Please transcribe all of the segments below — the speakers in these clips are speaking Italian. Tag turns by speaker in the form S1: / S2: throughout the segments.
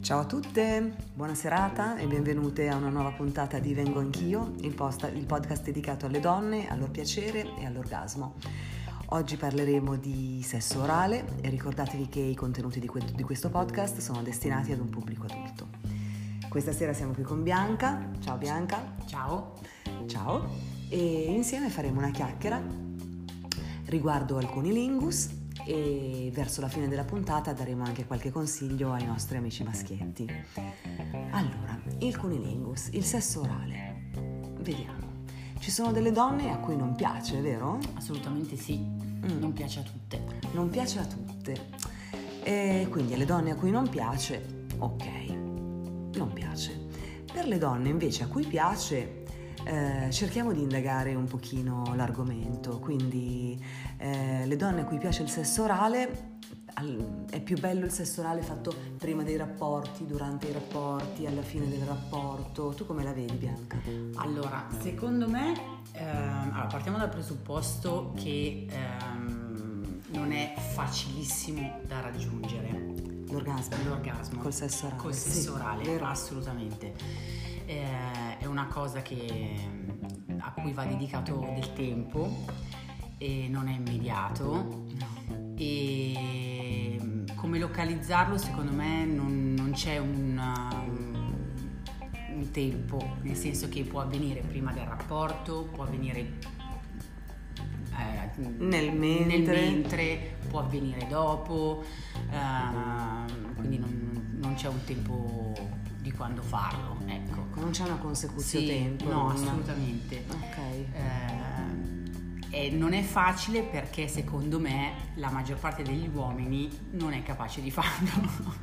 S1: Ciao a tutte, buona serata e benvenute a una nuova puntata di Vengo Anch'io, il, post- il podcast dedicato alle donne, al loro piacere e all'orgasmo. Oggi parleremo di sesso orale e ricordatevi che i contenuti di, que- di questo podcast sono destinati ad un pubblico adulto. Questa sera siamo qui con Bianca. Ciao Bianca.
S2: Ciao.
S1: Ciao. E insieme faremo una chiacchiera riguardo alcuni lingus e verso la fine della puntata daremo anche qualche consiglio ai nostri amici maschietti. Allora, il cunilingus, il sesso orale. Vediamo. Ci sono delle donne a cui non piace, vero?
S2: Assolutamente sì, mm. non piace a tutte.
S1: Non piace a tutte. E quindi alle donne a cui non piace, ok, non piace. Per le donne invece a cui piace, eh, cerchiamo di indagare un pochino l'argomento, quindi eh, le donne a cui piace il sesso orale è più bello il sesso orale fatto prima dei rapporti, durante i rapporti, alla fine del rapporto. Tu come la vedi, Bianca?
S2: Allora, secondo me, ehm, allora, partiamo dal presupposto che ehm, non è facilissimo da raggiungere.
S1: L'orgasmo?
S2: L'orgasmo.
S1: Col sesso orale.
S2: Col sesso
S1: sì,
S2: orale,
S1: vero.
S2: assolutamente. Eh, è una cosa che, a cui va dedicato del tempo e non è immediato. E come localizzarlo secondo me non, non c'è un, un, tempo, nel senso che può avvenire prima del rapporto, può avvenire
S1: eh, nel, mentre.
S2: nel, mentre. può avvenire dopo, eh, quindi non, non, c'è un tempo di quando farlo. Ecco.
S1: Non c'è una consecuzio
S2: sì,
S1: tempo.
S2: No, assolutamente.
S1: Ok.
S2: Eh, e non è facile perché secondo me la maggior parte degli uomini non è capace di farlo.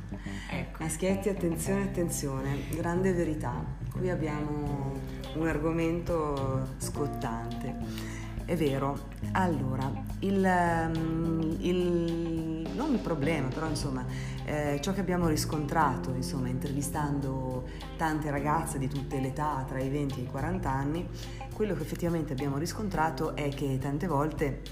S2: ecco.
S1: Maschietti, attenzione, attenzione, grande verità. Qui abbiamo un argomento scottante. È vero. Allora, il, il, non il problema, però insomma, eh, ciò che abbiamo riscontrato, insomma, intervistando tante ragazze di tutte le età, tra i 20 e i 40 anni, quello che effettivamente abbiamo riscontrato è che tante volte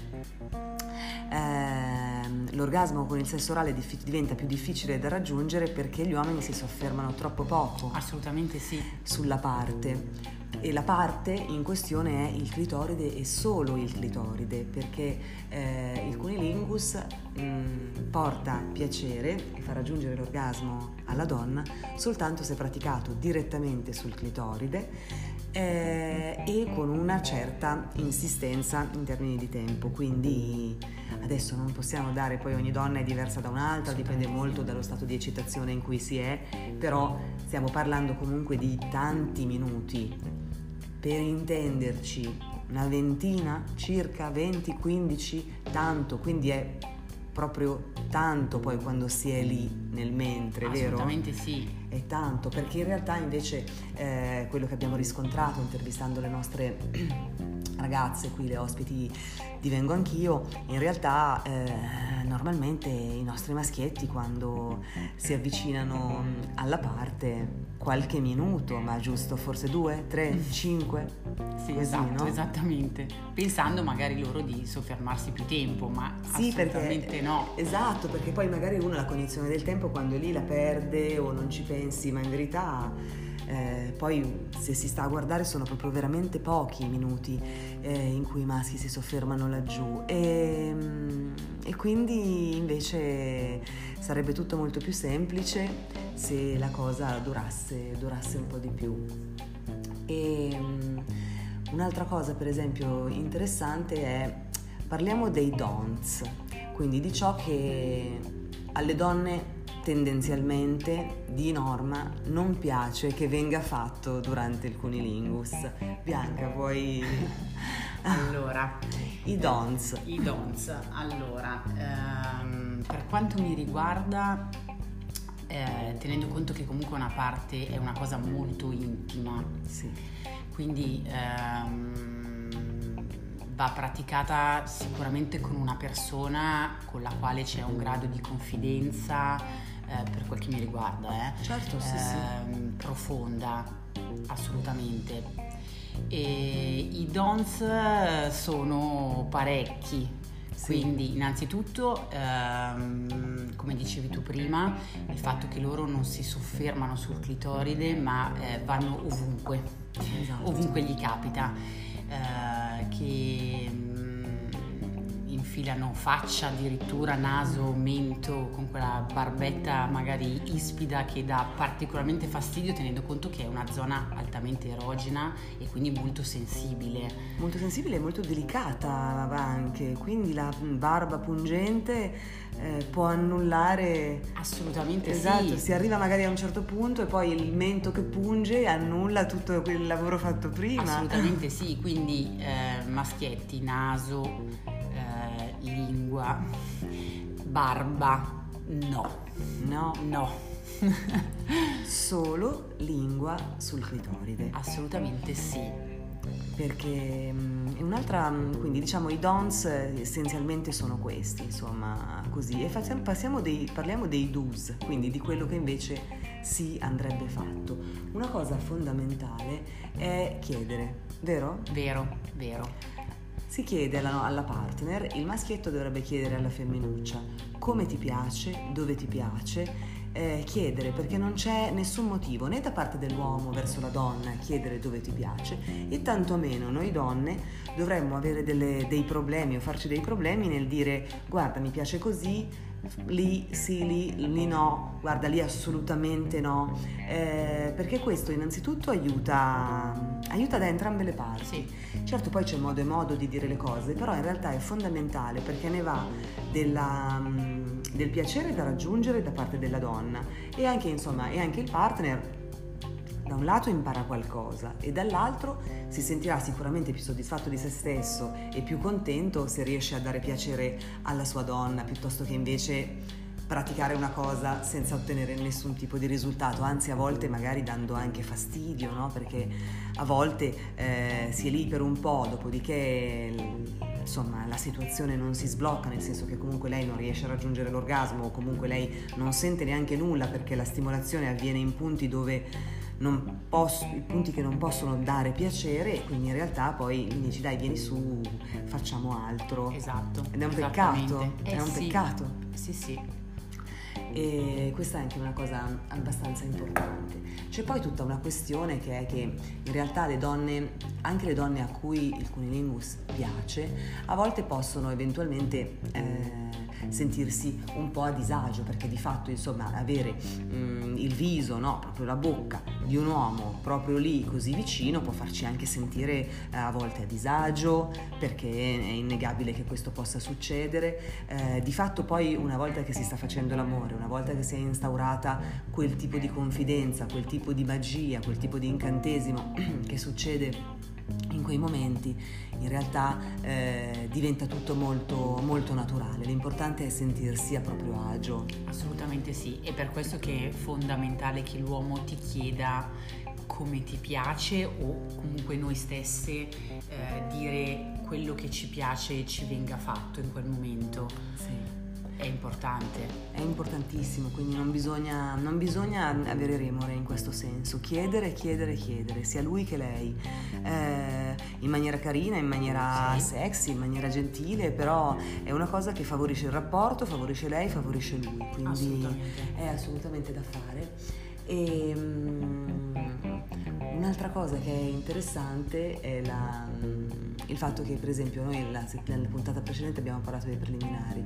S1: eh, l'orgasmo con il sesso orale diffi- diventa più difficile da raggiungere perché gli uomini si soffermano troppo poco.
S2: Assolutamente sì.
S1: Sulla parte. E la parte in questione è il clitoride e solo il clitoride, perché eh, il cunilingus mh, porta piacere e fa raggiungere l'orgasmo alla donna soltanto se praticato direttamente sul clitoride eh, e con una certa insistenza in termini di tempo. Quindi adesso non possiamo dare, poi ogni donna è diversa da un'altra, dipende molto dallo stato di eccitazione in cui si è, però stiamo parlando comunque di tanti minuti. Per intenderci, una ventina, circa 20-15, tanto, quindi è proprio tanto poi quando si è lì nel mentre, vero?
S2: Assolutamente sì.
S1: È tanto, perché in realtà invece eh, quello che abbiamo riscontrato intervistando le nostre ragazze, qui le ospiti di Vengo Anch'io, in realtà eh, normalmente i nostri maschietti quando si avvicinano alla parte qualche minuto, ma giusto forse due, tre, cinque?
S2: Sì,
S1: Così,
S2: esatto,
S1: no?
S2: esattamente. Pensando magari loro di soffermarsi più tempo, ma
S1: Sì,
S2: assolutamente
S1: perché,
S2: no.
S1: Esatto, perché poi magari uno la cognizione del tempo quando è lì la perde o non ci pensi, ma in verità eh, poi se si sta a guardare sono proprio veramente pochi i minuti eh, in cui i maschi si soffermano laggiù e, e quindi invece sarebbe tutto molto più semplice se la cosa durasse, durasse un po' di più. E, un'altra cosa per esempio interessante è parliamo dei don'ts, quindi di ciò che alle donne tendenzialmente di norma non piace che venga fatto durante il cunilingus. Bianca, vuoi...
S2: Allora,
S1: i don'ts.
S2: I don'ts. Allora, ehm, per quanto mi riguarda, eh, tenendo conto che comunque una parte è una cosa molto intima,
S1: Sì.
S2: quindi ehm, va praticata sicuramente con una persona con la quale c'è un grado di confidenza, eh, per quel che mi riguarda, eh,
S1: Certo, sì, sì.
S2: ehm, profonda, assolutamente. E I dons eh, sono parecchi, Sì. Quindi innanzitutto, ehm, come dicevi tu prima, il fatto che loro non si soffermano sul clitoride ma eh, vanno ovunque, esatto. ovunque gli capita, eh, che infilano faccia, addirittura naso, mento, con quella barbetta magari ispida che dà particolarmente fastidio tenendo conto che è una zona altamente erogena e quindi molto sensibile.
S1: Molto sensibile e molto delicata anche, quindi la barba pungente eh, può annullare...
S2: Assolutamente
S1: esatto,
S2: sì.
S1: si arriva magari a un certo punto e poi il mento che punge annulla tutto quel lavoro fatto prima.
S2: Assolutamente sì, quindi eh, maschietti, naso lingua, barba, no.
S1: No.
S2: No.
S1: Solo lingua sul clitoride.
S2: Assolutamente sì.
S1: Perché mm, un'altra, mm, quindi diciamo i dons essenzialmente sono questi, insomma, così. E facciamo, dei, parliamo dei do's, quindi di quello che invece sì andrebbe fatto. Una cosa fondamentale è chiedere, vero?
S2: Vero, vero.
S1: Si chiede alla, alla, partner, il maschietto dovrebbe chiedere alla femminuccia come ti piace, dove ti piace, eh, chiedere perché non c'è nessun motivo né da parte dell'uomo verso la donna chiedere dove ti piace e tantomeno noi donne dovremmo avere delle, dei problemi o farci dei problemi nel dire guarda mi piace così, lì sì, lì, lì no, guarda lì assolutamente no, eh, perché questo innanzitutto aiuta, aiuta da entrambe le parti.
S2: Sì.
S1: Certo poi c'è modo e modo di dire le cose, però in realtà è fondamentale perché ne va della, mm, del piacere da raggiungere da parte della donna e anche, insomma, e anche il partner da un lato impara qualcosa e dall'altro si sentirà sicuramente più soddisfatto di se stesso e più contento se riesce a dare piacere alla sua donna piuttosto che invece praticare una cosa senza ottenere nessun tipo di risultato, anzi a volte magari dando anche fastidio, no? perché a volte eh, si è lì per un po', dopodiché insomma la situazione non si sblocca, nel senso che comunque lei non riesce a raggiungere l'orgasmo o comunque lei non sente neanche nulla perché la stimolazione avviene in punti dove posso, i punti che non possono dare piacere e quindi in realtà poi mi dici dai vieni su, facciamo altro.
S2: Esatto.
S1: Ed è un peccato,
S2: eh,
S1: è un
S2: sì.
S1: peccato.
S2: Sì, sì.
S1: E questa è anche una cosa abbastanza importante. C'è poi tutta una questione che è che in realtà le donne, anche le donne a cui il cunilingus piace, a volte possono eventualmente eh, sentirsi un po' a disagio perché di fatto insomma avere mm, il viso, no, proprio la bocca di un uomo proprio lì così vicino può farci anche sentire eh, a volte a disagio perché è innegabile che questo possa succedere. Eh, di fatto poi una volta che si sta facendo l'amore, una volta che si è instaurata quel tipo di confidenza, quel tipo di magia, quel tipo di incantesimo che succede in quei momenti in realtà eh, diventa tutto molto, molto naturale, l'importante è sentirsi a proprio agio.
S2: Assolutamente sì, è per questo che è fondamentale che l'uomo ti chieda come ti piace o comunque noi stesse eh, dire quello che ci piace e ci venga fatto in quel momento.
S1: Sì.
S2: È importante.
S1: È importantissimo, quindi non bisogna, non bisogna, avere remore in questo senso. Chiedere, chiedere, chiedere, sia lui che lei, eh, in maniera carina, in maniera sì. sexy, in maniera gentile, però è una cosa che favorisce il rapporto, favorisce lei, favorisce lui, quindi
S2: assolutamente.
S1: è assolutamente da fare. E, um, un'altra cosa che è interessante è la il fatto che per esempio noi nella, nella puntata precedente abbiamo parlato dei preliminari.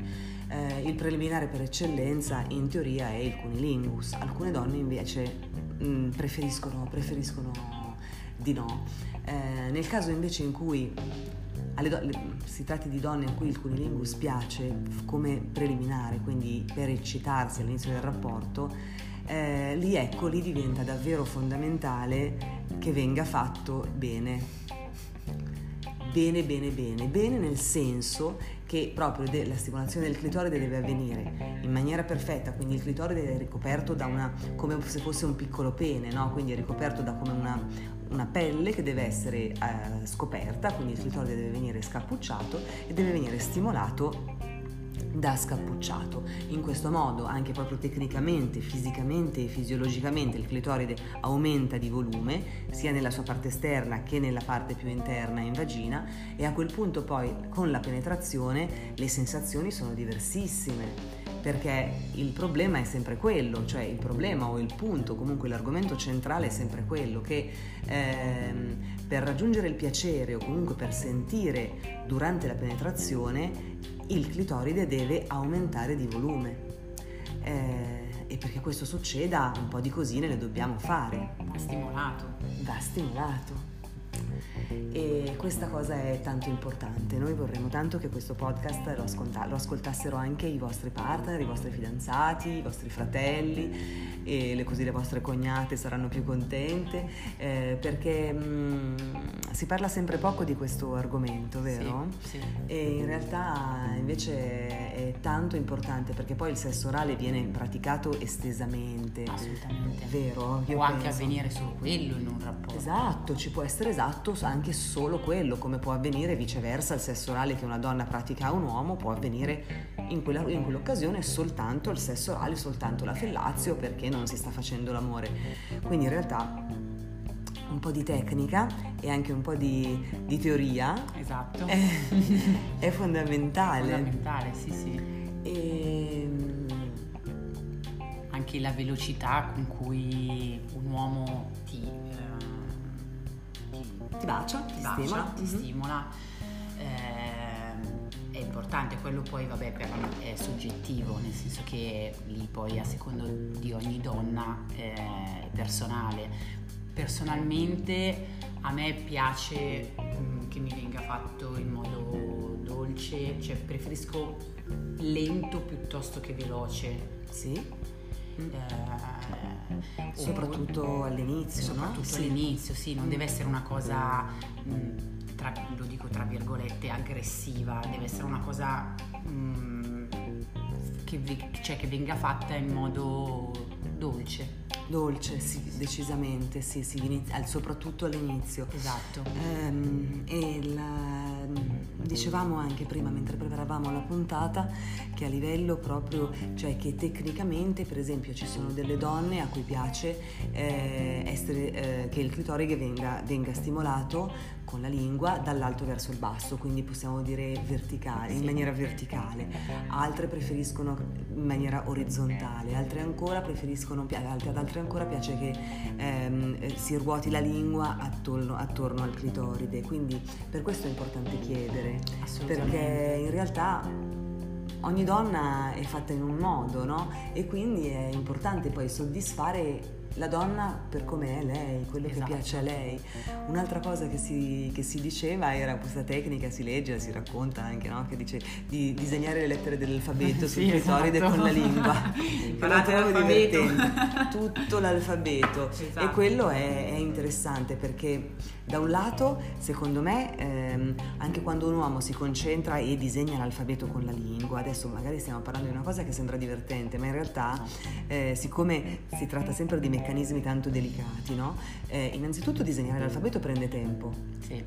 S1: Eh, il preliminare per eccellenza in teoria è il cunilingus, alcune donne invece mh, mm, preferiscono, preferiscono, di no. Eh, nel caso invece in cui do- si tratti di donne a cui il cunilingus piace come preliminare, quindi per eccitarsi all'inizio del rapporto, eh, lì ecco, lì diventa davvero fondamentale che venga fatto bene bene, bene, bene, bene nel senso che proprio de- la stimolazione del clitoride deve avvenire in maniera perfetta, quindi il clitoride è ricoperto da una, come se fosse un piccolo pene, no? quindi è ricoperto da come una, una pelle che deve essere eh, scoperta, quindi il clitoride deve venire scappucciato e deve venire stimolato da scappucciato. In questo modo, anche proprio tecnicamente, fisicamente e fisiologicamente, il clitoride aumenta di volume sia nella sua parte esterna che nella parte più interna in vagina e a quel punto poi con la penetrazione le sensazioni sono diversissime perché il problema è sempre quello, cioè il problema o il punto, comunque l'argomento centrale è sempre quello che ehm, per raggiungere il piacere o comunque per sentire durante la penetrazione il clitoride deve aumentare di volume. Eh, e perché questo succeda un po' di cosine le dobbiamo fare.
S2: Va stimolato.
S1: Va stimolato e questa cosa è tanto importante. Noi vorremmo tanto che questo podcast lo, ascolta- lo ascoltassero anche i vostri partner, i vostri fidanzati, i vostri fratelli e le, così le vostre cognate saranno più contente eh, perché mh, mm, si parla sempre poco di questo argomento, vero?
S2: Sì, sì.
S1: E in realtà invece è tanto importante perché poi il sesso orale viene praticato estesamente.
S2: Assolutamente.
S1: Vero?
S2: Io può penso. anche avvenire solo quello in un rapporto.
S1: Esatto, ci può essere esatto anche solo quello, come può avvenire viceversa il sesso orale che una donna pratica a un uomo può avvenire in, quella, in quell'occasione soltanto il sesso orale, soltanto la fellazio perché non si sta facendo l'amore. Quindi in realtà un po' di tecnica e anche un po' di, di teoria
S2: esatto.
S1: è, è fondamentale.
S2: Fondamentale, sì, sì. E, ehm, anche la velocità con cui un uomo ti,
S1: ti, ti bacia, ti, bacia, stimola.
S2: Ti mm-hmm. stimola. Eh, è importante, quello poi vabbè per, è soggettivo, nel senso che lì poi a secondo di ogni donna eh, è personale. Personalmente a me piace mh, mm, che mi venga fatto in modo dolce, cioè preferisco lento piuttosto che veloce.
S1: Sì. Eh, soprattutto all'inizio.
S2: Soprattutto
S1: no?
S2: all'inizio, sì, non deve essere una cosa... Mh, mm, tra, lo dico tra virgolette, aggressiva, deve essere una cosa mm, che, cioè, che venga fatta in modo dolce.
S1: Dolce, sì, decisamente, sì, sì, soprattutto all'inizio.
S2: Esatto.
S1: Ehm, e la, dicevamo anche prima, mentre preparavamo la puntata, che a livello proprio, cioè che tecnicamente, per esempio, ci sono delle donne a cui piace eh, essere, eh, che il clitoride venga, venga stimolato con la lingua dall'alto verso il basso, quindi possiamo dire verticale, in maniera verticale. Altre preferiscono in maniera orizzontale, altre ancora preferiscono, ad altre ancora piace che ehm, si ruoti la lingua attorno, attorno, al clitoride, quindi per questo è importante chiedere, perché in realtà ogni donna è fatta in un modo, no? E quindi è importante poi soddisfare la donna per come è lei, quello esatto. che piace a lei. Un'altra cosa che si, che si, diceva era questa tecnica, si legge, si racconta anche, no? che dice di disegnare le lettere dell'alfabeto sul clitoride esatto. con la lingua.
S2: Imparate l'alfabeto.
S1: Tutto l'alfabeto. Esatto. E quello è, è, interessante perché da un lato, secondo me, ehm, anche quando un uomo si concentra e disegna l'alfabeto con la lingua, adesso magari stiamo parlando di una cosa che sembra divertente, ma in realtà, eh, siccome si tratta sempre di meccanismi tanto delicati, no? Eh, innanzitutto disegnare l'alfabeto prende tempo.
S2: Sì.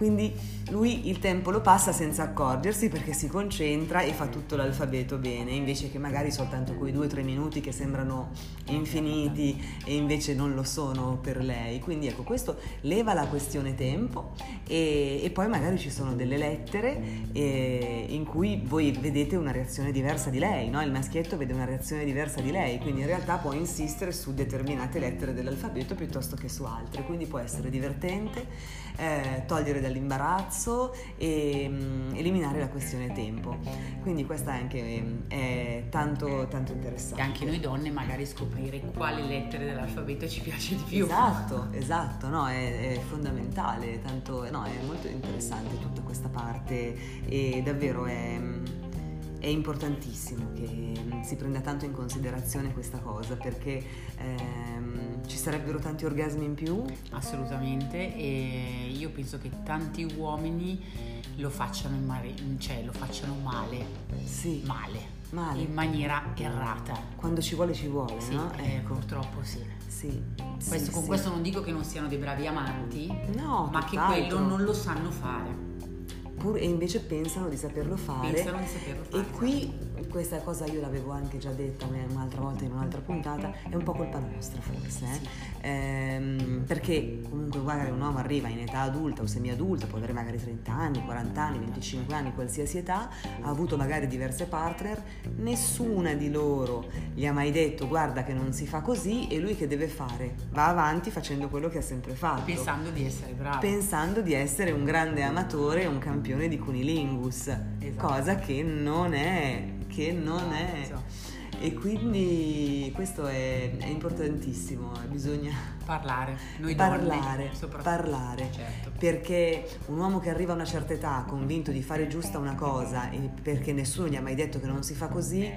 S1: Quindi lui il tempo lo passa senza accorgersi perché si concentra e fa tutto l'alfabeto bene, invece che magari soltanto quei due o tre minuti che sembrano infiniti e invece non lo sono per lei. Quindi ecco, questo leva la questione tempo e, e poi magari ci sono delle lettere eh, in cui voi vedete una reazione diversa di lei, no? il maschietto vede una reazione diversa di lei, quindi in realtà può insistere su determinate lettere dell'alfabeto piuttosto che su altre, quindi può essere divertente, eh, togliere dall'imbarazzo e mm, eliminare la questione tempo. Quindi questa è anche mm, è tanto, tanto interessante.
S2: E anche noi donne magari scoprire quali lettere dell'alfabeto ci piace di più.
S1: Esatto, esatto, no, è, è fondamentale, tanto, no, è molto interessante tutta questa parte e davvero è mm, è importantissimo che si prenda tanto in considerazione questa cosa perché ehm, ci sarebbero tanti orgasmi in più.
S2: Assolutamente e io penso che tanti uomini lo facciano, in mare, cioè, lo facciano male.
S1: Sì.
S2: Male.
S1: Male.
S2: In maniera errata.
S1: Quando ci vuole ci vuole,
S2: sì,
S1: no?
S2: Eh, ecco. Purtroppo sì.
S1: Sì.
S2: Questo,
S1: sì,
S2: con
S1: sì.
S2: questo non dico che non siano dei bravi amanti,
S1: no,
S2: ma che quello non lo sanno fare
S1: pur, e invece pensano di saperlo fare.
S2: Pensano di saperlo fare.
S1: E qui questa cosa io l'avevo anche già detta un'altra volta in un'altra puntata, è un po' colpa nostra forse, eh?
S2: Sì.
S1: Ehm, perché comunque magari un uomo arriva in età adulta o semi-adulta, può avere magari 30 anni, 40 anni, 25 anni, qualsiasi età, ha avuto magari diverse partner, nessuna di loro gli ha mai detto guarda che non si fa così e lui che deve fare? Va avanti facendo quello che ha sempre fatto.
S2: Pensando di essere bravo.
S1: Pensando di essere un grande amatore e un campione di cunilingus,
S2: Esatto.
S1: cosa che non è, che non è.
S2: Esatto.
S1: E quindi questo è, è importantissimo, bisogna
S2: Parlare, noi
S1: parlare,
S2: donne
S1: parlare.
S2: Certo.
S1: Perché un uomo che arriva a una certa età convinto di fare giusta una cosa e perché nessuno gli ha mai detto che non si fa così,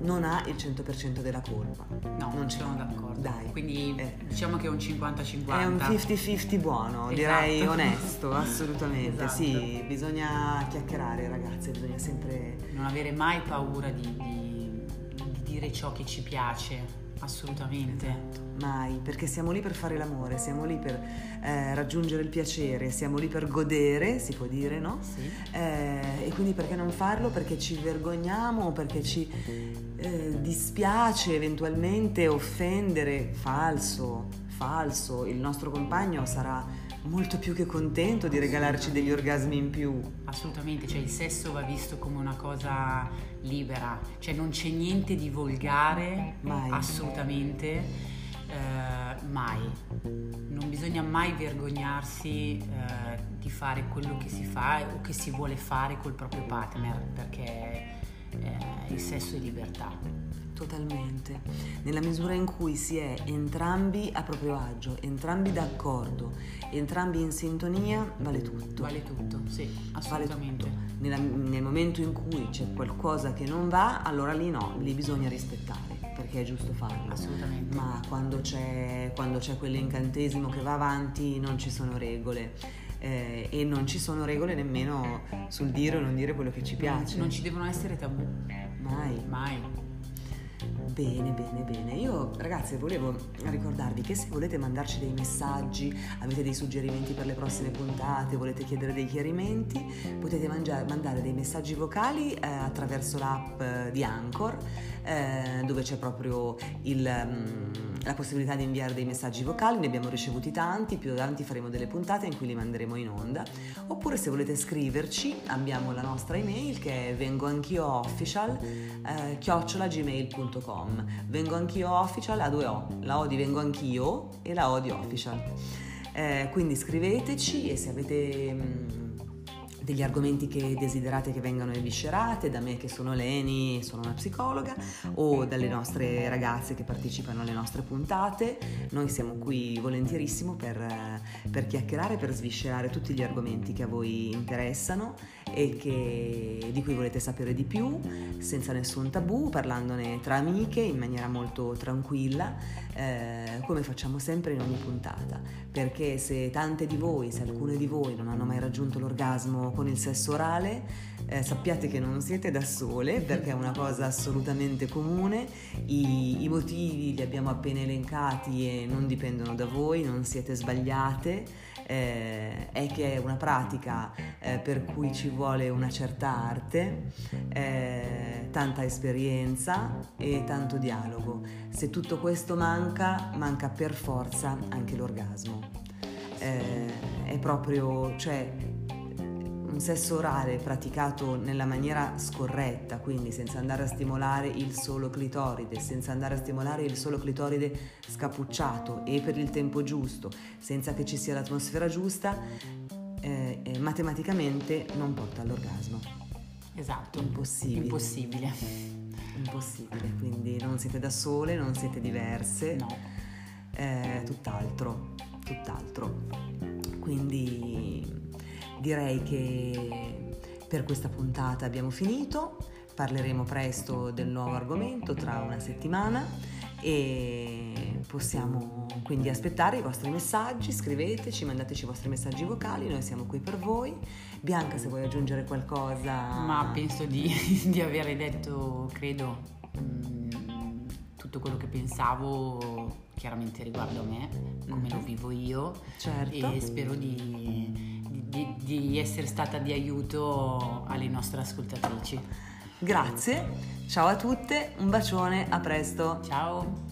S1: non ha il 100% della colpa.
S2: No,
S1: non ce
S2: sono d'accordo.
S1: Dai.
S2: Quindi
S1: Eh.
S2: diciamo che è un 50-50.
S1: È un 50-50 buono,
S2: Esatto.
S1: direi onesto, assolutamente.
S2: Esatto.
S1: Sì, bisogna chiacchierare ragazze, bisogna sempre...
S2: Non avere mai paura di, di- dire ciò che ci piace, assolutamente.
S1: Mai, perché siamo lì per fare l'amore, siamo lì per eh, raggiungere il piacere, siamo lì per godere, si può dire, no?
S2: Sì.
S1: Eh, e quindi perché non farlo? Perché ci vergogniamo, perché ci eh, dispiace eventualmente offendere, falso, falso, il nostro compagno sarà molto più che contento di regalarci degli orgasmi in più.
S2: Assolutamente, cioè il sesso va visto come una cosa libera, cioè non c'è niente di volgare,
S1: Mai.
S2: assolutamente, eh, mai. Non bisogna mai vergognarsi eh, di fare quello che si fa o che si vuole fare col proprio partner, perché eh, il sesso è libertà.
S1: Totalmente. Nella misura in cui si è entrambi a proprio agio, entrambi d'accordo, entrambi in sintonia, vale tutto.
S2: Vale tutto, sì,
S1: Vale
S2: assolutamente.
S1: tutto. Nella- nel momento in cui c'è qualcosa che non va, allora lì no, lì bisogna rispettare, perché è giusto farlo.
S2: Assolutamente.
S1: Ma quando c'è, quando c'è quell'incantesimo che va avanti non ci sono regole. Eh, e non ci sono regole nemmeno sul dire o non dire quello che ci piace.
S2: Non ci devono essere tabù,
S1: Mai.
S2: mai.
S1: Bene, bene, bene. Io ragazzi volevo ricordarvi che se volete mandarci dei messaggi, avete dei suggerimenti per le prossime puntate, volete chiedere dei chiarimenti, potete mangia- mandare dei messaggi vocali eh, attraverso l'app eh, di Anchor, eh, dove c'è proprio il, mm, la possibilità di inviare dei messaggi vocali. Ne abbiamo ricevuti tanti, più avanti faremo delle puntate in cui li manderemo in onda. Oppure se volete scriverci, abbiamo la nostra email che è vengoanch'ioofficial eh, chiocciolagmail.com vengo anch'io official a due O. La O di vengo anch'io e la O di official. Eh, quindi scriveteci e se avete mm, degli argomenti che desiderate che vengano eviscerate da me che sono Leni, sono una psicologa o dalle nostre ragazze che partecipano alle nostre puntate noi siamo qui volentierissimo per, eh, per chiacchierare, per sviscerare tutti gli argomenti che a voi interessano e che- di cui volete sapere di più senza nessun tabù, parlandone tra amiche in maniera molto tranquilla, eh, come facciamo sempre in ogni puntata. Perché se tante di voi, se alcune di voi non hanno mai raggiunto l'orgasmo con il sesso orale, eh, sappiate che non siete da sole perché è una cosa assolutamente comune, I, i motivi li abbiamo appena elencati e non dipendono da voi, non siete sbagliate, eh, è che è una pratica eh, per cui ci vuole una certa arte, eh, tanta esperienza e tanto dialogo. Se tutto questo manca, manca per forza anche l'orgasmo. Eh, è proprio, cioè, un sesso orale praticato nella maniera scorretta, quindi senza andare a stimolare il solo clitoride, senza andare a stimolare il solo clitoride scappucciato e per il tempo giusto, senza che ci sia l'atmosfera giusta, eh, eh, matematicamente non porta all'orgasmo.
S2: Esatto.
S1: Impossibile.
S2: Impossibile.
S1: Impossibile, quindi non siete da sole, non siete diverse,
S2: No.
S1: eh, tutt'altro, tutt'altro. Quindi direi che per questa puntata abbiamo finito, parleremo presto del nuovo argomento tra una settimana e possiamo quindi aspettare i vostri messaggi, scriveteci, mandateci i vostri messaggi vocali, noi siamo qui per voi. Bianca se vuoi aggiungere qualcosa...
S2: Ma penso di, di avere detto, credo, mm, tutto quello che pensavo chiaramente riguardo a me, come lo
S1: Mhm.
S2: vivo io
S1: Certo.
S2: e spero di- di, di essere stata di aiuto alle nostre ascoltatrici.
S1: Grazie, ciao a tutte, un bacione, a presto.
S2: Ciao.